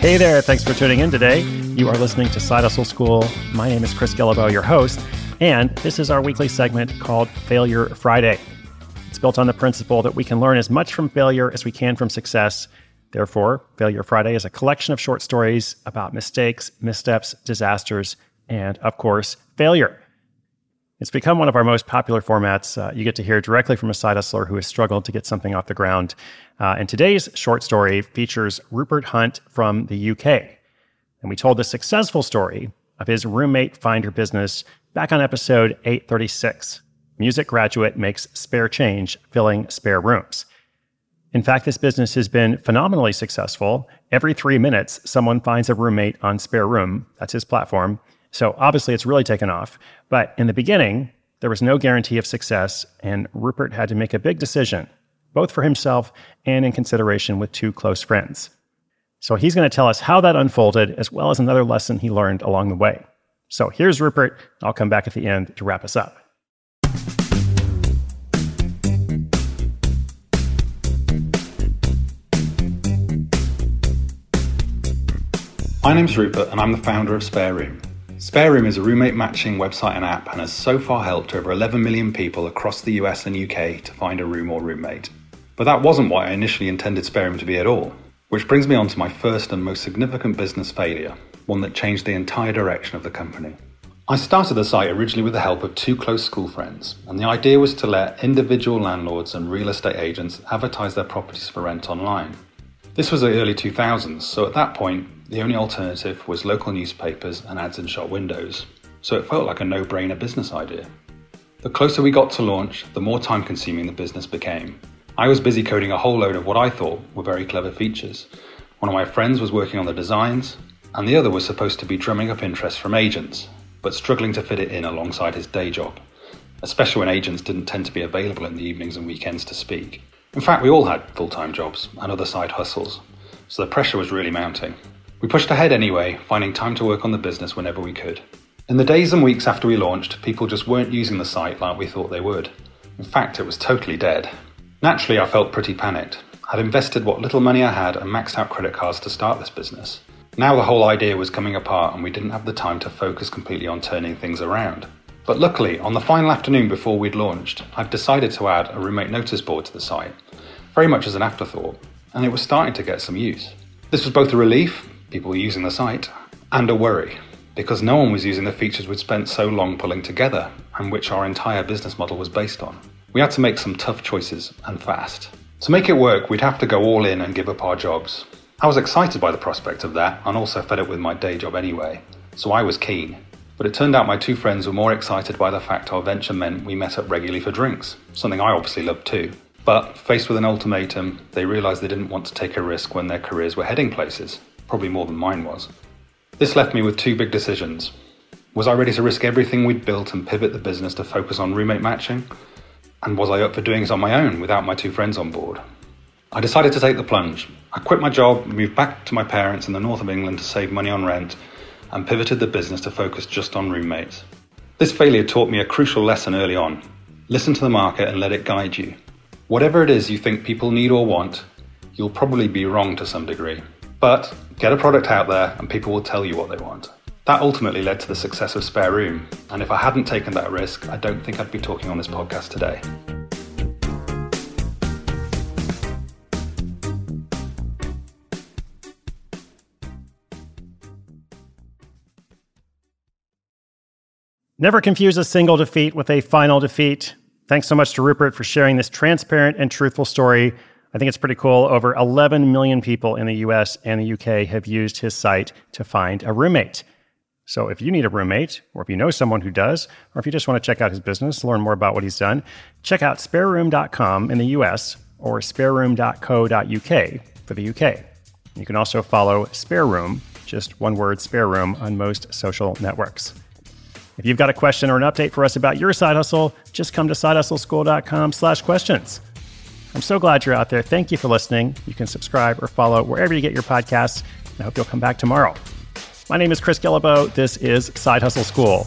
Hey there, thanks for tuning in today. You are listening to Side Hustle School. My name is Chris Guillebeau, your host, and this is our weekly segment called Failure Friday. It's built on the principle that we can learn as much from failure as we can from success. Therefore, Failure Friday is a collection of short stories about mistakes, missteps, disasters, and, of course, failure. It's become one of our most popular formats. Uh, you get to hear directly from a side hustler who has struggled to get something off the ground. Uh, and today's short story features Rupert Hunt from the UK. And we told the successful story of his roommate finder business back on episode 836. Music graduate makes spare change filling spare rooms. In fact, this business has been phenomenally successful. Every three minutes, someone finds a roommate on Spare Room. That's his platform. So obviously, it's really taken off. But in the beginning, there was no guarantee of success, and Rupert had to make a big decision, both for himself and in consideration with two close friends. So he's going to tell us how that unfolded, as well as another lesson he learned along the way. So here's Rupert. I'll come back at the end to wrap us up. My name's Rupert, and I'm the founder of Spare Room. Spare Room is a roommate matching website and app and has so far helped over 11 million people across the US and UK to find a room or roommate. But that wasn't what I initially intended Spare Room to be at all. Which brings me on to my first and most significant business failure, one that changed the entire direction of the company. I started the site originally with the help of two close school friends, and the idea was to let individual landlords and real estate agents advertise their properties for rent online. This was the early 2000s, so at that point, the only alternative was local newspapers and ads in shop windows, so it felt like a no brainer business idea. The closer we got to launch, the more time consuming the business became. I was busy coding a whole load of what I thought were very clever features. One of my friends was working on the designs, and the other was supposed to be drumming up interest from agents, but struggling to fit it in alongside his day job, especially when agents didn't tend to be available in the evenings and weekends to speak. In fact, we all had full time jobs and other side hustles, so the pressure was really mounting. We pushed ahead anyway, finding time to work on the business whenever we could. In the days and weeks after we launched, people just weren't using the site like we thought they would. In fact, it was totally dead. Naturally, I felt pretty panicked. I'd invested what little money I had and maxed out credit cards to start this business. Now the whole idea was coming apart and we didn't have the time to focus completely on turning things around. But luckily, on the final afternoon before we'd launched, I'd decided to add a roommate notice board to the site, very much as an afterthought, and it was starting to get some use. This was both a relief people were using the site, and a worry, because no one was using the features we'd spent so long pulling together and which our entire business model was based on. We had to make some tough choices and fast. To make it work, we'd have to go all in and give up our jobs. I was excited by the prospect of that and also fed up with my day job anyway, so I was keen. But it turned out my two friends were more excited by the fact our venture meant we met up regularly for drinks, something I obviously loved too. But faced with an ultimatum, they realised they didn't want to take a risk when their careers were heading places probably more than mine was. This left me with two big decisions. Was I ready to risk everything we'd built and pivot the business to focus on roommate matching? And was I up for doing it on my own without my two friends on board? I decided to take the plunge. I quit my job, moved back to my parents in the north of England to save money on rent, and pivoted the business to focus just on roommates. This failure taught me a crucial lesson early on listen to the market and let it guide you. Whatever it is you think people need or want, you'll probably be wrong to some degree. But get a product out there and people will tell you what they want. That ultimately led to the success of Spare Room, and if I hadn't taken that risk, I don't think I'd be talking on this podcast today. Never confuse a single defeat with a final defeat. Thanks so much to Rupert for sharing this transparent and truthful story I think it's pretty cool. Over 11 million people in the US and the UK have used his site to find a roommate. So if you need a roommate, or if you know someone who does, or if you just want to check out his business, learn more about what he's done, check out spareroom.com in the US or spareroom.co.uk for the UK. You can also follow Spareroom, just one word, Spareroom, on most social networks. If you've got a question or an update for us about your side hustle, just come to sidehustleschool.com slash questions. I'm so glad you're out there. Thank you for listening. You can subscribe or follow wherever you get your podcasts. I hope you'll come back tomorrow. My name is Chris Guillebeau. This is Side Hustle School.